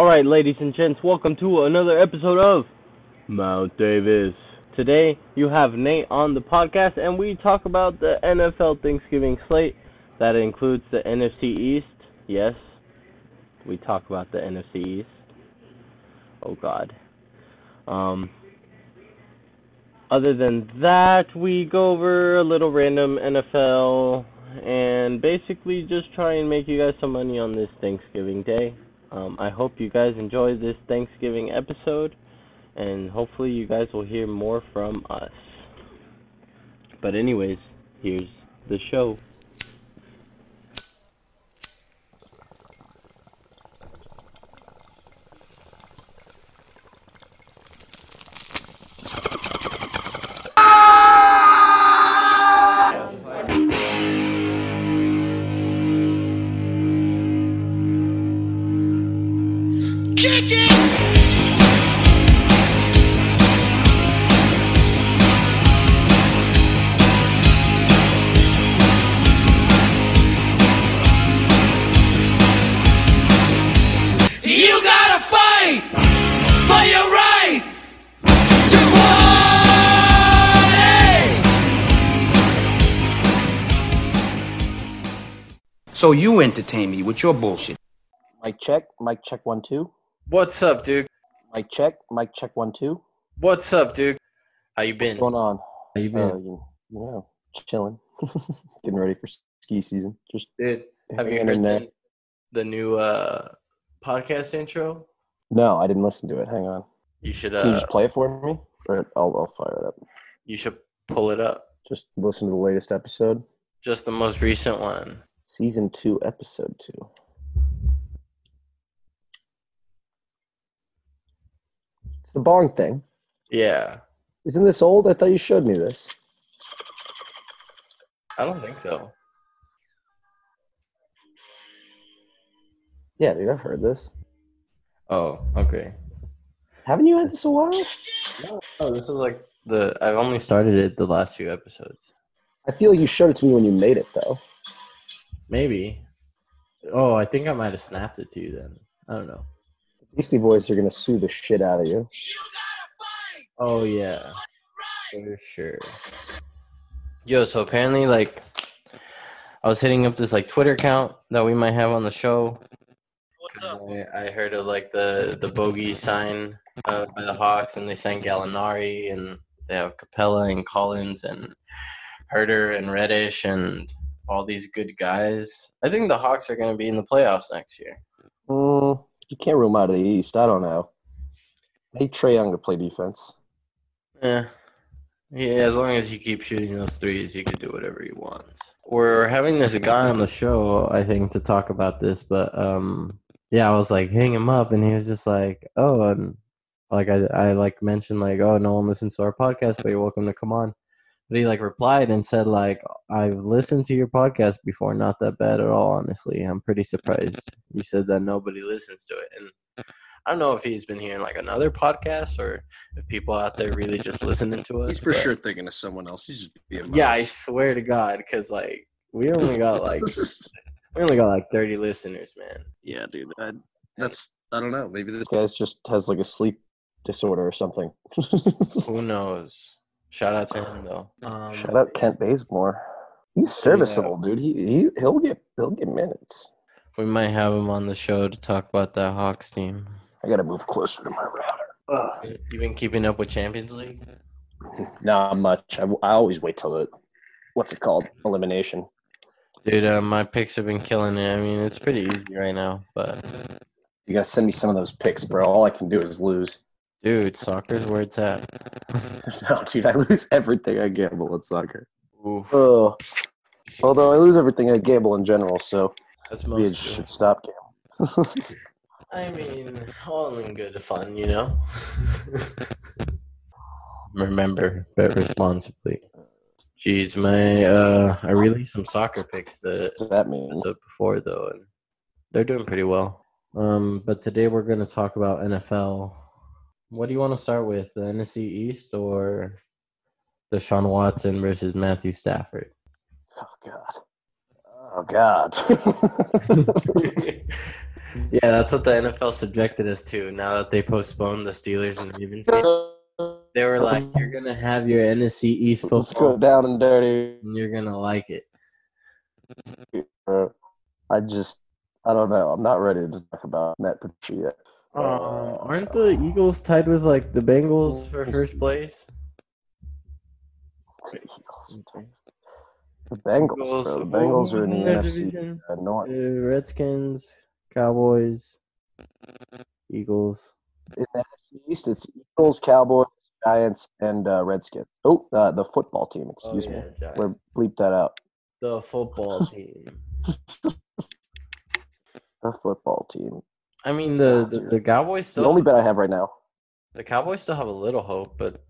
All right, ladies and gents, welcome to another episode of Mount Davis. Today, you have Nate on the podcast, and we talk about the NFL Thanksgiving slate. That includes the NFC East. Yes, we talk about the NFC East. Oh, God. Um, other than that, we go over a little random NFL and basically just try and make you guys some money on this Thanksgiving Day. Um, I hope you guys enjoy this Thanksgiving episode, and hopefully, you guys will hear more from us. But, anyways, here's the show. So you entertain me with your bullshit. Mic check, mic check one two. What's up, Duke? Mic check, mic check one two. What's up, Duke? How you been? What's going on? How you Uh, you, you know, chilling, getting ready for ski season. Just Dude, have you heard in the, the new uh, podcast intro? No, I didn't listen to it. Hang on. You should Can you uh, just play it for me? Or I'll I'll fire it up. you should pull it up. Just listen to the latest episode, Just the most recent one. Season two, episode two. It's the bong thing. Yeah, Isn't this old? I thought you showed me this. I don't think so. Yeah, dude, I've heard this. Oh, okay. Haven't you had this a while? No, no, this is like the. I've only started it the last few episodes. I feel like you showed it to me when you made it, though. Maybe. Oh, I think I might have snapped it to you then. I don't know. Beastie Boys are gonna sue the shit out of you. Oh yeah, for sure. Yo, so apparently, like, I was hitting up this like Twitter account that we might have on the show. What's up? I, I heard of like the the bogey sign uh, by the Hawks, and they signed Gallinari, and they have Capela and Collins and Huerter and Reddish and all these good guys. I think the Hawks are going to be in the playoffs next year. Mm, you can't rule them out of the East. I don't know. I need Trae Young to play defense. Yeah. Yeah, as long as he keeps shooting those threes, he can do whatever he wants. We're having this guy on the show, I think, to talk about this, but um yeah, I was like hitting him up and he was just like, Oh, and like I I like mentioned like, Oh, no one listens to our podcast, but you're welcome to come on. But he like replied and said like I've listened to your podcast before, not that bad at all, honestly. I'm pretty surprised. You said that nobody listens to it and I don't know if he's been hearing like another podcast or if people out there really just listening to us. He's for but- sure thinking of someone else. He's just being Yeah, I swear to God, because like we only got like we only got like thirty listeners, man. yeah, dude. I, that's I don't know. Maybe this This guy's just has like a sleep disorder or something. Who knows? Shout out to him though. Um, Shout out Kent Bazemore. He's serviceable, dude. He, he he'll get he'll get minutes. We might have him on the show to talk about that Hawks team. I gotta move closer to my router. Ugh. You been keeping up with Champions League? Not much. I, I always wait till the what's it called elimination. Dude, uh, my picks have been killing it. I mean, it's pretty easy right now, but You gotta send me some of those picks, bro. All I can do is lose. Dude, soccer's where it's at. no, dude, I lose everything I gamble in soccer. Ooh, Oh, although I lose everything I gamble in general, so that's maybe I should stop gambling. I mean, all in good fun, you know. Remember, bet responsibly. Jeez, my uh, I released some soccer picks the what does that mean? episode before though, and they're doing pretty well. Um, but today we're going to talk about NFL. What do you want to start with, the NFC East or Deshaun Watson versus Matthew Stafford? Oh God. Oh God. Yeah, that's what the NFL subjected us to. Now that they postponed the Steelers and Ravens they were like, "You're gonna have your NFC East Let's go down and dirty. and you're gonna like it." I just, I don't know. I'm not ready to talk about Matt Patricia yet. Um, aren't the Eagles tied with like the Bengals for first place? The Eagles, Bengals, bro. The Bengals are in the who's their NFC division? uh, North. The Redskins, Cowboys, Eagles. In the NFC East, it's Eagles, Cowboys, Giants, and uh, Redskins. Oh, uh, the football team. Excuse Oh, me. yeah, Giants. We're bleep that out. The football team. The football team. I mean, the, the, the Cowboys still The only bet I have right now. the Cowboys still have a little hope, but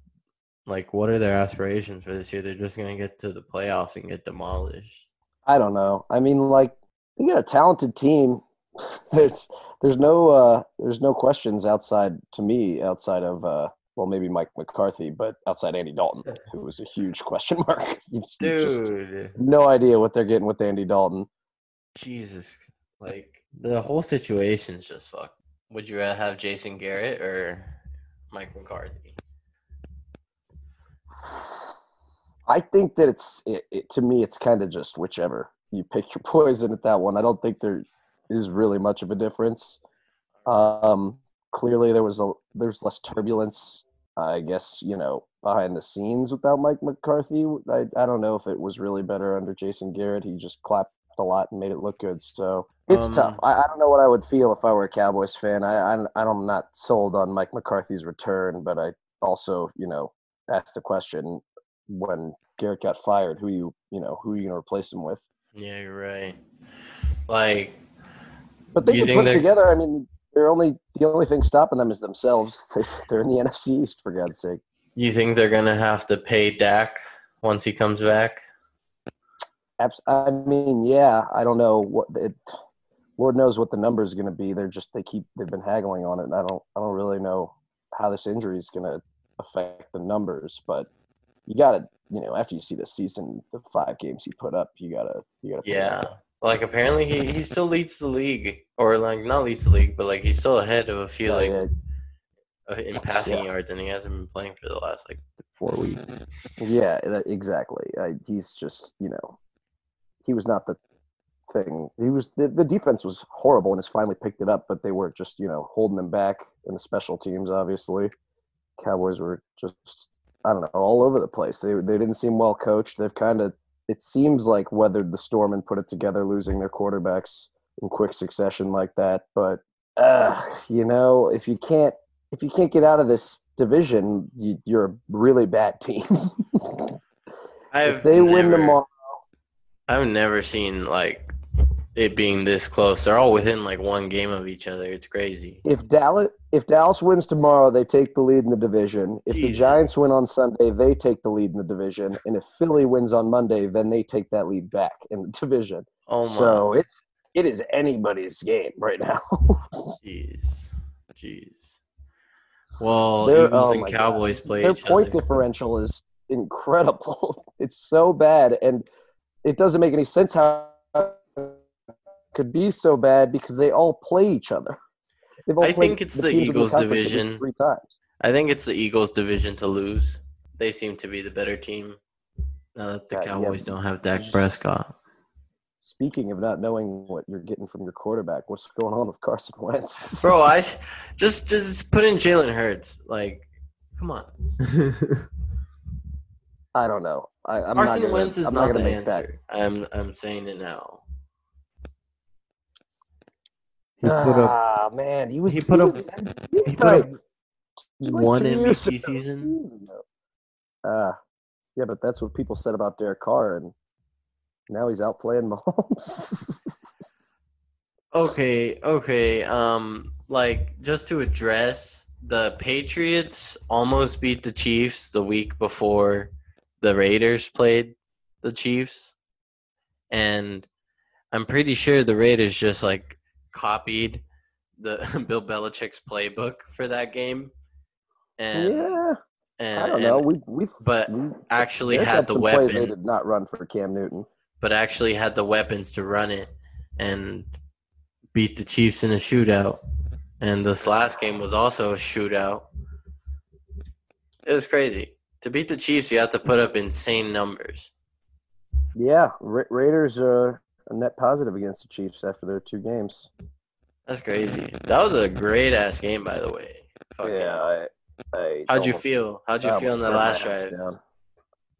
like, what are their aspirations for this year? They're just gonna get to the playoffs and get demolished. I don't know. I mean, like they got a talented team. There's there's no uh, there's no questions outside to me outside of uh, well maybe Mike McCarthy, but outside Andy Dalton, who was a huge question mark. You- you just Dude, no idea what they're getting with Andy Dalton. Jesus, like the whole situation's just fucked. Would you rather have Jason Garrett or Mike McCarthy? I think that it's it, it, to me it's kind of just whichever you pick your poison at that one. I don't think there is really much of a difference. Um, clearly, there was a there's less turbulence. I guess you know behind the scenes without Mike McCarthy. I I don't know if it was really better under Jason Garrett. He just clapped a lot and made it look good. So it's Um, tough. I, I don't know what I would feel if I were a Cowboys fan. I, I I'm not sold on Mike McCarthy's return, but I also you know asked the question when Garrett got fired, who you you know who are you gonna replace him with? Yeah, you're right. Like, But they can put they're- together. I mean, they're only the only thing stopping them is themselves. They're, they're in the NFC East for God's sake. you think they're gonna have to pay Dak once he comes back? I mean, yeah, I don't know what it. Lord knows what the number is going to be. They're just they keep they've been haggling on it. And I don't I don't really know how this injury is going to affect the numbers, but you got to you know after you see the season, the five games he put up, you gotta you gotta. Yeah. Like apparently he, he still leads the league, or like not leads the league, but like he's still ahead of a few Yeah, like yeah. uh, in passing Yeah. yards, and he hasn't been playing for the last like four weeks. Yeah, that, exactly. I, he's just, you know, he was not the thing. He was the, the defense was horrible and has finally picked it up, but they were just, you know, holding them back in the special teams. Obviously, Cowboys were just, I don't know, all over the place. They they didn't seem well coached. They've kind of, it seems like weathered the storm and put it together, losing their quarterbacks in quick succession like that. But uh, you know, if you can't if you can't get out of this division, you, you're a really bad team. I've if they win tomorrow, I've never seen like it being this close. They're all within like one game of each other. It's crazy. if Dallas if Dallas wins tomorrow, they take the lead in the division. If the Giants win on Sunday, they take the lead in the division. And if Philly wins on Monday, then they take that lead back in the division. Oh my, so it's it is anybody's game right now. jeez, jeez. Well, Their- Eagles oh and my God. Cowboys play Their point other. differential is incredible. it's so bad, and it doesn't make any sense how could be so bad because they all play each other. All I think it's the the Eagles division. three times. I think it's the Eagles' division to lose. They seem to be the better team. Now that the Uh, yeah. Cowboys don't have Dak Prescott. Speaking of not knowing what you're getting from your quarterback, what's going on with Carson Wentz? Bro, I just just put in Jalen Hurts. Like, come on. I don't know. I, I'm Carson not gonna, Wentz is I'm not, not, the make that. answer. I'm I'm saying it now. He put up ah man, he was. he put up- was MVP He put up type, like one two years MVP ago, season. two years ago. Ah, yeah, but that's what people said about Derek Carr, and now he's out playing Mahomes. Okay, okay. Um, like just to address the Patriots almost beat the Chiefs the week before the Raiders played the Chiefs, and I'm pretty sure the Raiders just like copied the Bill Belichick's playbook for that game, and yeah, and, I don't know. and- We we but we actually had the plays they did not run for Cam Newton. but actually had the weapons to run it, and beat the Chiefs in a shootout, and this last game was also a shootout. It was crazy. To beat the Chiefs, you have to put up insane numbers. Yeah, Ra- Raiders are a net positive against the Chiefs after their two games. That's crazy. That was a great ass game, by the way. Fucking- I, I How'd you feel? How'd you feel in the last drive? down.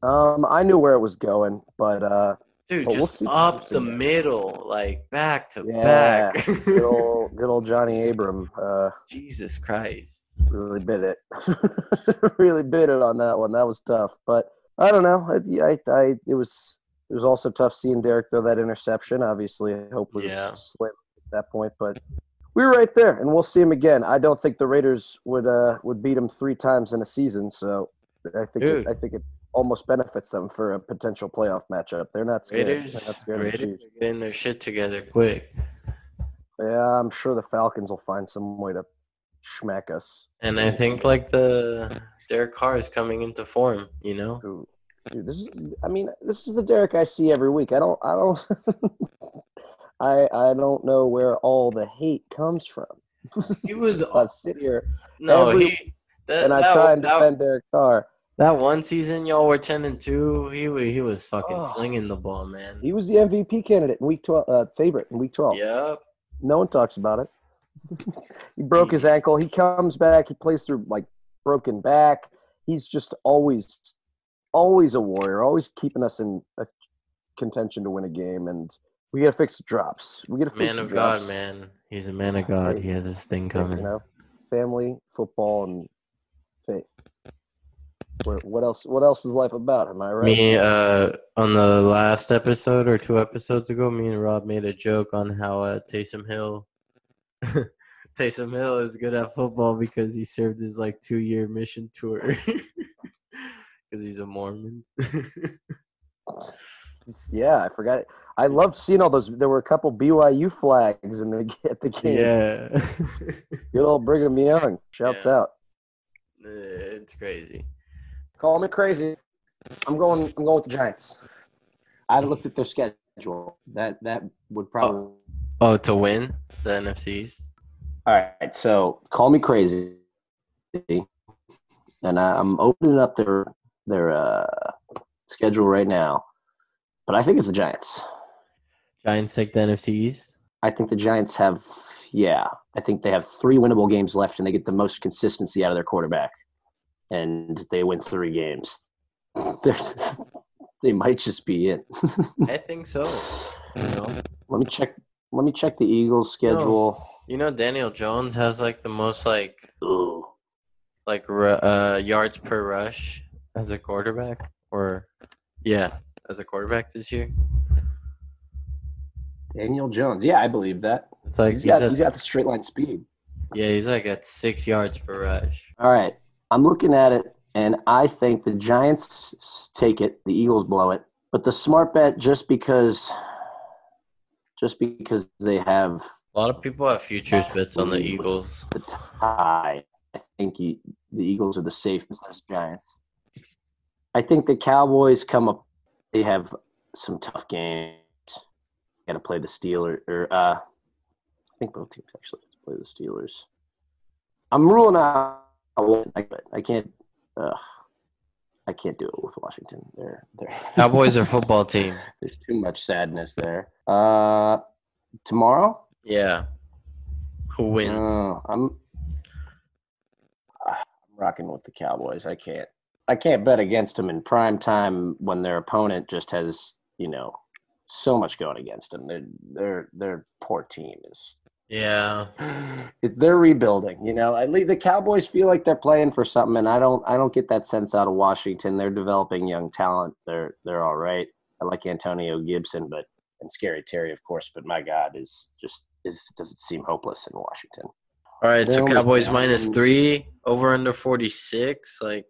Um, I knew where it was going, but uh, Dude, But we'll just up the Yeah. middle, like back to Yeah. back. good old good old Johnny Abram uh, Jesus Christ. really bit it, really bit it on that one. That was tough, but I don't know. I, I, I it was it was also tough seeing Derek throw that interception. Obviously, hope was Yeah. slim at that point, but we were right there, and we'll see him again. I don't think the Raiders would uh would beat him three times in a season, so I think it, I think it almost benefits them for a potential playoff matchup. They're not scared. They're not Raiders, scared Raiders are getting their shit together quick. Yeah, I'm sure the Falcons will find some way to smack us. And I think like the Derek Carr is coming into form, you know? Dude, dude, this is I mean, this is the Derek I see every week. I don't I don't I I don't know where all the hate comes from. He was I sit here no every- he that, and I that, try and that, defend Derek Carr. that one season y'all were ten and two. He he was fucking Oh. slinging the ball, man. He was the MVP candidate in week twelve uh, favorite in week twelve. Yep. No one talks about it. he broke his ankle. He comes back. He plays through like broken back. He's just always, always a warrior. Always keeping us in a contention to win a game. And we got to fix the drops. We got to fix Man of drops. God, man. He's a man of God. He has this thing coming. You know, family, football, and faith. What, what else? What else is life about? Am I right? Me, uh, on the last episode or two episodes ago, me and Rob made a joke on how uh, Taysom Hill, Taysom Hill is good at football because he served his like two year mission tour because he's a Mormon. yeah, I forgot. It. I loved seeing all those. There were a couple BYU flags in the at the game. yeah, Good old Brigham Young. Shouts Yeah. out. Eh, it's crazy. Call me crazy. I'm going. I'm going with the Giants. I looked at their schedule. That that would oh. probably. Oh, to win the NFCs. All right. So call me crazy, and I'm opening up their their uh, schedule right now, but I think it's the Giants. Giants take the NFCs. I think the Giants have. Yeah, I think they have three winnable games left, and they get the most consistency out of their quarterback, and they win three games. They're, they might just be in. I think so. You know, Let me check. Let me check the Eagles' schedule. you know Daniel Jones has like the most like Ooh. like uh, yards per rush as a quarterback, or yeah, as a quarterback this year. Daniel Jones. Yeah, I believe that. It's like he's he's, got, at, he's got the straight line speed. yeah, he's like at six yards per rush. All right. I'm looking at it, and I think the Giants take it. The Eagles blow it. But the smart bet, just because, just because they have A lot of people have futures bets on the Eagles. the tie, I think you, the Eagles are the safest as Giants. I think the Cowboys come up. They have some tough games. Got to play the Steelers. Or uh, I think both teams actually have to play the Steelers. I'm ruling out. I, I can't. Uh, I can't do it with Washington. They're, they're Cowboys are football team. There's too much sadness there. Uh, tomorrow. Yeah. Who wins? Uh, I'm I'm rocking with the Cowboys. I can't I can't bet against them in prime time when their opponent just has you know so much going against them. Their their their poor team is yeah. they're rebuilding. You know, at least the Cowboys feel like they're playing for something, and I don't I don't get that sense out of Washington. They're developing young talent. They're they're all right. I like Antonio Gibson, but and Scary Terry, of course. But my God, is just is does it seem hopeless in Washington? All right, They're so Cowboys minus three, over under 46. Like,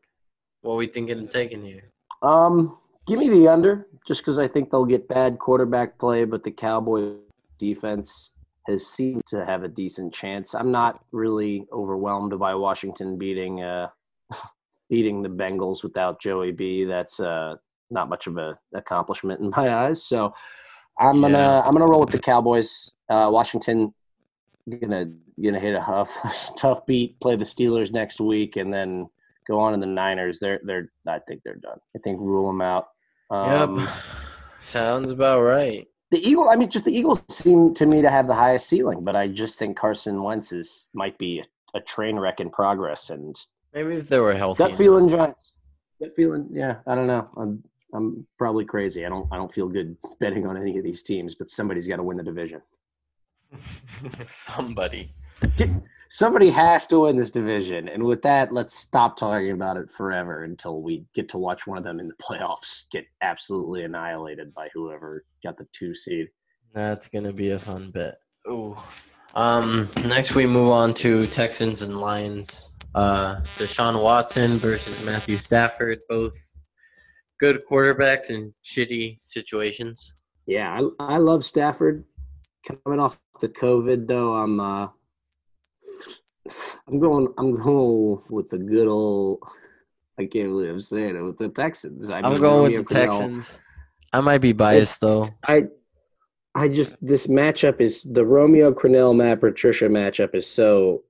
what are we thinking of taking here? Um, give me the under, just because I think they'll get bad quarterback play, but the Cowboy defense has seemed to have a decent chance. I'm not really overwhelmed by Washington beating uh beating the Bengals without Joey B. That's uh not much of a accomplishment in my eyes. So I'm gonna Yeah. I'm gonna roll with the Cowboys. Uh, Washington gonna gonna hit a huff, tough beat, play the Steelers next week, and then go on to the Niners. They're they're I think they're done. I think rule them out. Um, yep. Sounds about right. The Eagle, I mean, just the Eagles seem to me to have the highest ceiling, but I just think Carson Wentz is might be a, a train wreck in progress, and Maybe if they were healthy. gut feeling Giants. Gut feeling, yeah. I don't know. I'm I'm probably crazy. I don't I don't feel good betting on any of these teams, but somebody's got to win the division. Somebody. Somebody has to win this division, and with that, let's stop talking about it forever until we get to watch one of them in the playoffs get absolutely annihilated by whoever got the two seed. That's gonna be a fun bit. Ooh. Um. Next, we move on to Texans and Lions. Uh, Deshaun Watson versus Matthew Stafford, both good quarterbacks in shitty situations. Yeah, I, I love Stafford. Coming off the COVID though, I'm uh I'm going I'm going with the good old I can't believe I'm saying it with the Texans. I I'm mean, going with the Crennel- Texans. I might be biased though. I I just this matchup is the Romeo Crennel Matt Patricia matchup is so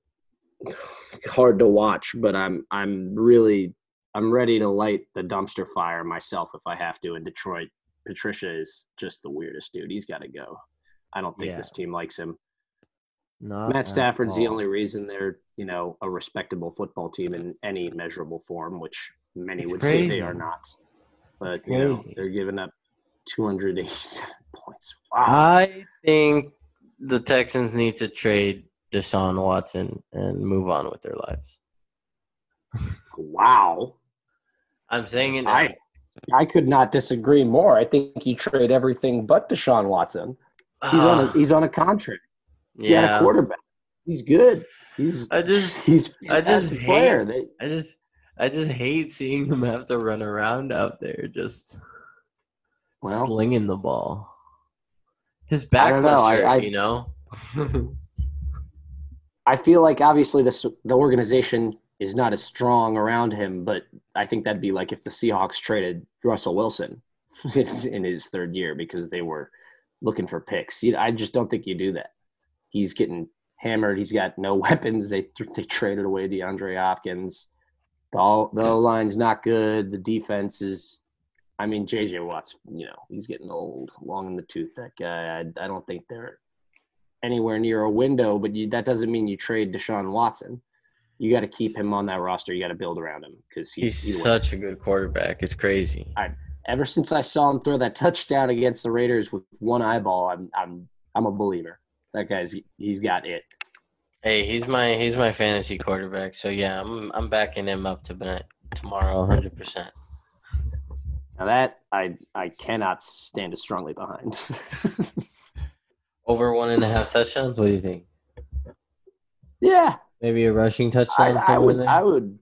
hard to watch, but I'm I'm really I'm ready to light the dumpster fire myself if I have to in Detroit. Patricia is just the weirdest dude. He's got to go. I don't think Yeah. this team likes him. Not Matt at Stafford's the only reason they're, you know, a respectable football team in any measurable form, which many It's would say they are not. But It's you know, they're giving up 287 points. Wow. I think the Texans need to trade Deshaun Watson and move on with their lives. wow. I'm saying it now. I I could not disagree more. I think you trade everything but Deshaun Watson. He's on a he's on a contract. He had a yeah. quarterback. He's good. He's I just he's I just hate- player. They, I just I just hate seeing him have to run around out there just Well- slinging the ball. His I back don't know. must I- I- you know. I feel like obviously this the organization is not as strong around him, but I think that'd be like if the Seahawks traded Russell Wilson in his third year because they were looking for picks. I just don't think you do that. He's getting hammered. He's got no weapons. They they traded away DeAndre Hopkins. The O the line's not good. The defense is. I mean, JJ Watt's. You know, he's getting old, long in the tooth. That guy. I, I don't think they're anywhere near a window, but you, that doesn't mean you trade Deshaun Watson. You got to keep him on that roster. You got to build around him because he's, He's he such a good quarterback. It's crazy. ever since I saw him throw that touchdown against the Raiders with one eyeball, I'm I'm I'm a believer. That guy's he's got it. Hey, he's my he's my fantasy quarterback. So yeah, I'm I'm backing him up to tomorrow, hundred percent. Now that I I cannot stand as strongly behind. Over one and a half touchdowns. What do you think? yeah, Maybe a rushing touchdown. I him would. There? I would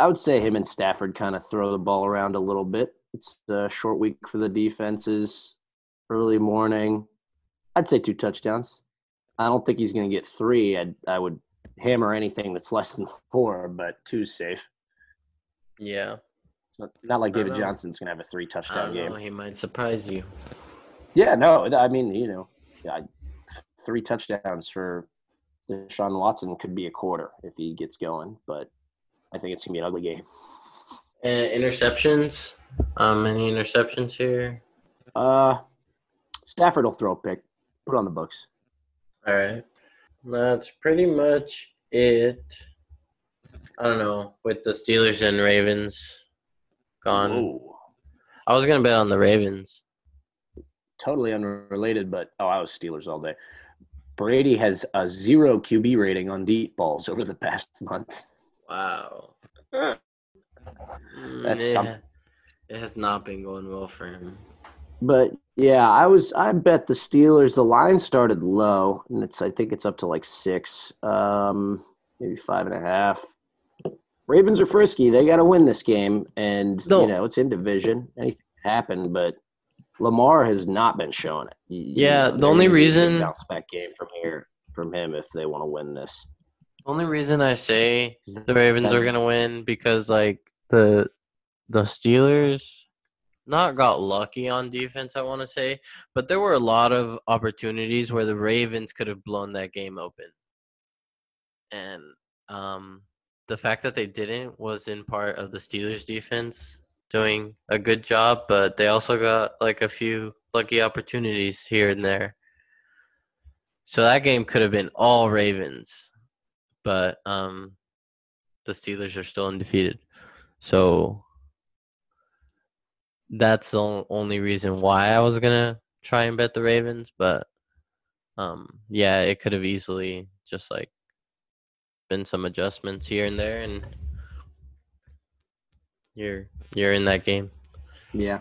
I would say him and Stafford kind of throw the ball around a little bit. It's a short week for the defenses. Early morning. I'd say two touchdowns. I don't think he's going to get three. I'd, I would hammer anything that's less than four, but two's safe. Yeah, Not, not like David. Johnson's going to have a three touchdown game. know. He might surprise you. Yeah, no, I mean, you know, yeah, three touchdowns for Deshaun Watson could be a quarter if he gets going, but I think it's going to be an ugly game. Uh, interceptions. Um, any interceptions here? Uh, Stafford will throw a pick. Put on the books. All right. That's pretty much it. I don't know. With the Steelers and Ravens gone, Whoa. I was gonna bet on the Ravens. Totally unrelated, but oh, I was Steelers all day. Brady has a zero QB rating on deep balls over the past month. Wow. That's yeah. something. It has not been going well for him. But yeah, I was I bet the Steelers. The line started low, and it's I think it's up to like six, um, maybe five and a half. Ravens are frisky. They got to win this game, and No. you know it's in division. Anything can happen, but Lamar has not been showing it. You- you Yeah, know, the only gonna need a big reason- bounce back game from here from him if they want to win this. The only reason I say the Ravens are gonna win because like the the Steelers, not got lucky on defense, I want to say, but there were a lot of opportunities where the Ravens could have blown that game open. And um, the fact that they didn't was in part of the Steelers defense doing a good job, but they also got like a few lucky opportunities here and there. So that game could have been all Ravens, but um, the Steelers are still undefeated. So that's the only reason why I was gonna try and bet the Ravens, but um, yeah, it could have easily just like been some adjustments here and there, and you're you're in that game. Yeah.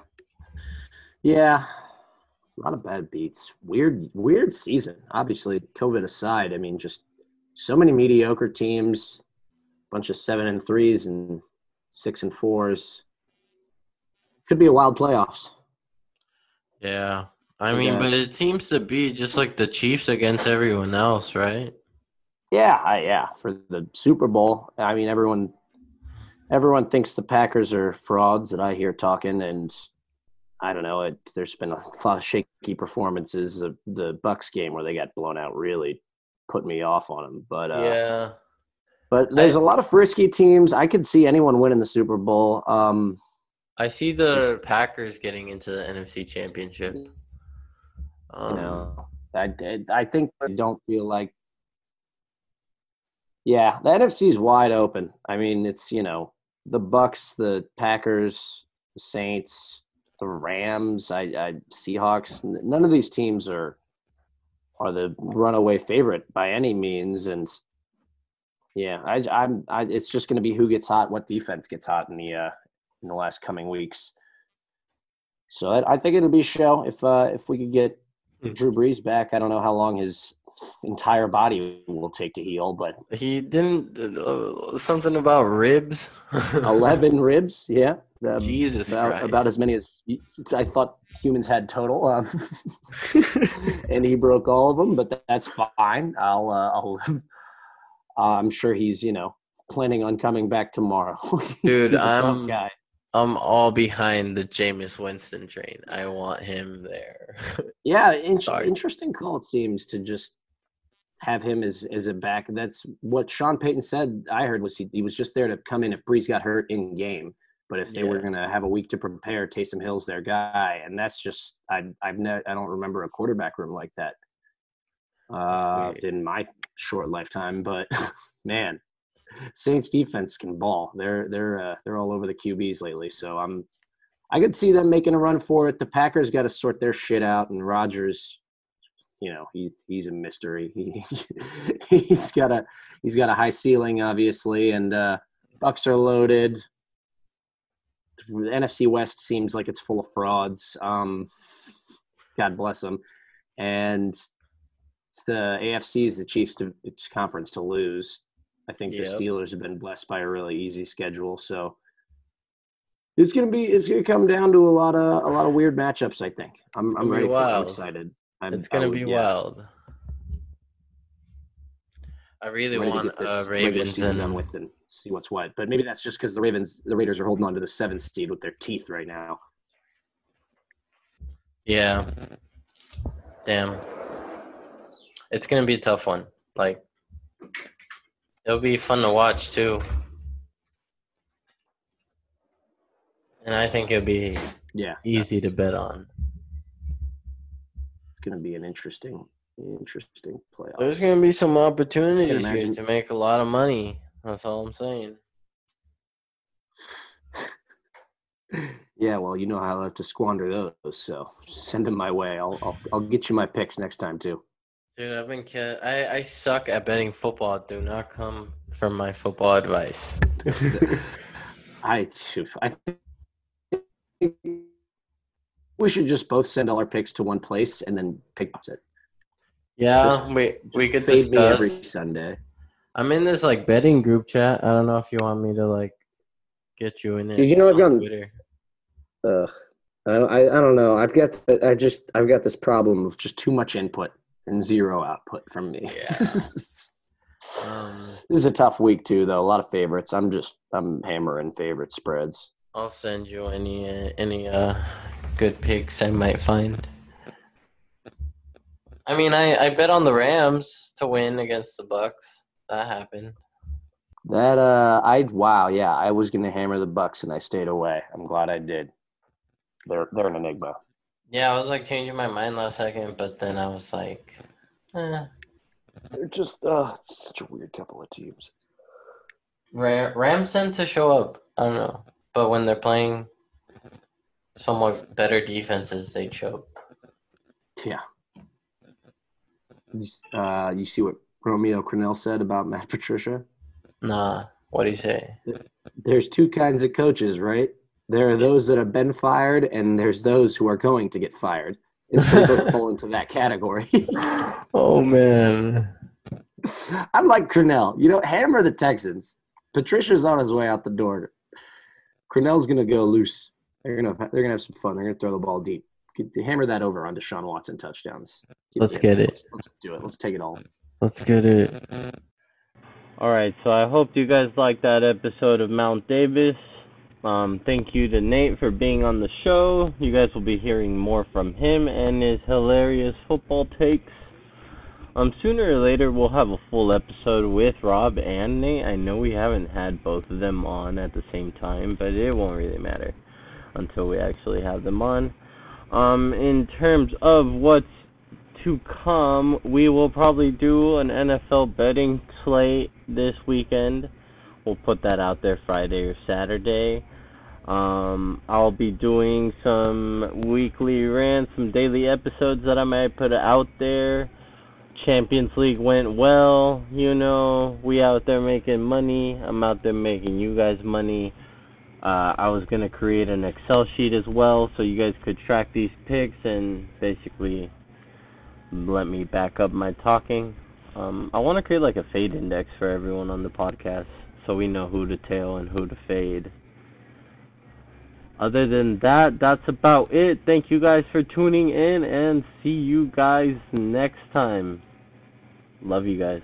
Yeah. A lot of bad beats. Weird, weird season. Obviously, COVID aside, I mean, just so many mediocre teams, bunch of seven and threes and six and fours. Could be a wild playoffs. Yeah, I mean, Yeah. but it seems to be just like the Chiefs against everyone else, right? Yeah, I, yeah. For the Super Bowl, I mean, everyone, everyone thinks the Packers are frauds that I hear talking, and I don't know. It, there's been a lot of shaky performances. The the Bucs game where they got blown out really put me off on them. But uh, yeah, but there's a lot of frisky teams. I could see anyone winning the Super Bowl. Um, I see the Packers getting into the NFC Championship. you Um, know, I I think I don't feel like. Yeah, the NFC is wide open. I mean, it's you know the Bucs, the Packers, the Saints, the Rams, I, I Seahawks. None of these teams are are the runaway favorite by any means, and yeah, I, I'm. I, it's just going to be who gets hot, what defense gets hot in the uh, in the last coming weeks. So I, I think it'll be a show if uh, if we could get Hmm. Drew Brees back. I don't know how long his entire body will take to heal, but he didn't uh, something about ribs. eleven ribs, yeah, um, Jesus about, Christ! about as many as I thought humans had total. Um, and he broke all of them, but tha- that's fine. I'll uh, I'll live. I'm sure he's you know planning on coming back tomorrow. Dude, He's a tough I'm- guy. I'm all behind the Jameis Winston train. I want him there. Yeah, in- interesting call. It seems to just have him as as a back. That's what Sean Payton said. I heard was he, he was just there to come in if Brees got hurt in game. But if they were going to have a week to prepare, Taysom Hill's their guy, and that's just I I've ne- I don't remember a quarterback room like that uh, in my short lifetime. But man, Saints defense can ball. They're they're uh, they're all over the QBs lately. So I'm I could see them making a run for it. The Packers got to sort their shit out, and Rodgers, you know, he he's a mystery. He he's got a he's got a high ceiling, obviously, and uh, Bucs are loaded. The NFC West seems like it's full of frauds. Um, God bless them, and it's the is the Chiefs to, conference to lose. I think the Steelers have been blessed by a really easy schedule, so it's gonna be it's gonna come down to a lot of a lot of weird matchups. I think I'm I'm ready. I'm excited. I'm, it's gonna would- be yeah, wild. I really want uh, Ravens season done and with and see what's what. But maybe that's just because the Ravens the Raiders are holding on to the seventh seed with their teeth right now. yeah. Damn. It's gonna be a tough one. Like, it'll be fun to watch too. And I think it'll be Yeah, easy to bet on. it's gonna be an interesting interesting playoff. There's gonna be some opportunities here imagine- to make a lot of money. That's all I'm saying. Yeah, well, you know how I love to squander those, so send them my way. I'll I'll, I'll get you my picks next time too. Dude, I've been ki- I I suck at betting football. Do not come from my football advice. I I think we should just both send all our picks to one place and then pick it. yeah, we we could Fade me every. Sunday. I'm in this like betting group chat. I don't know if you want me to like get you in it. Dude, you know what, on John? Twitter. Ugh. I, I I don't know. I've got the, I just I've got this problem of just too much input and zero output from me. Yeah. Um, this is a tough week too, though. A lot of favorites. I'm just I'm hammering favorite spreads. I'll send you any uh, any uh good picks I might find. I mean, I I bet on the Rams to win against the Bucs. That happened. That uh, I wow, yeah, I was gonna hammer the Bucs and I stayed away. I'm glad I did. They're they're an enigma. Yeah, I was like changing my mind last second, but then I was like, eh. They're just uh, it's such a weird couple of teams. Ra- Rams tend to show up. I don't know, but when they're playing somewhat better defenses, they choke. Yeah. You, uh, you see what Romeo Crennel said about Matt Patricia? Nah, what do you say? There's two kinds of coaches, right? There are those that have been fired, and there's those who are going to get fired. It's they both fall into that category. oh man. I'm like Crennel. You know, hammer the Texans. Patricia's on his way out the door. Crennel's gonna go loose. They're gonna they're gonna have some fun. They're gonna throw the ball deep. Get, hammer that over on Deshaun Watson touchdowns. Let's get it. Let's, let's do it. Let's take it all. Let's get it. All right, so I hope you guys liked that episode of Mount Davis. Um, thank you to Nate for being on the show. You guys will be hearing more from him and his hilarious football takes. Um, sooner or later we'll have a full episode with Rob and Nate. I know we haven't had both of them on at the same time, but it won't really matter until we actually have them on. Um, in terms of what's to come, we will probably do an NFL betting slate this weekend. We'll put that out there Friday or Saturday. Um, I'll be doing some weekly rants, some daily episodes that I might put out there. Champions League went well, you know. We out there making money. I'm out there making you guys money. Uh, I was gonna create an Excel sheet as well, so you guys could track these picks and basically let me back up my talking. Um, I want to create like a fade index for everyone on the podcast, so we know who to tail and who to fade. Other than that, that's about it. Thank you guys for tuning in, and see you guys next time. Love you guys.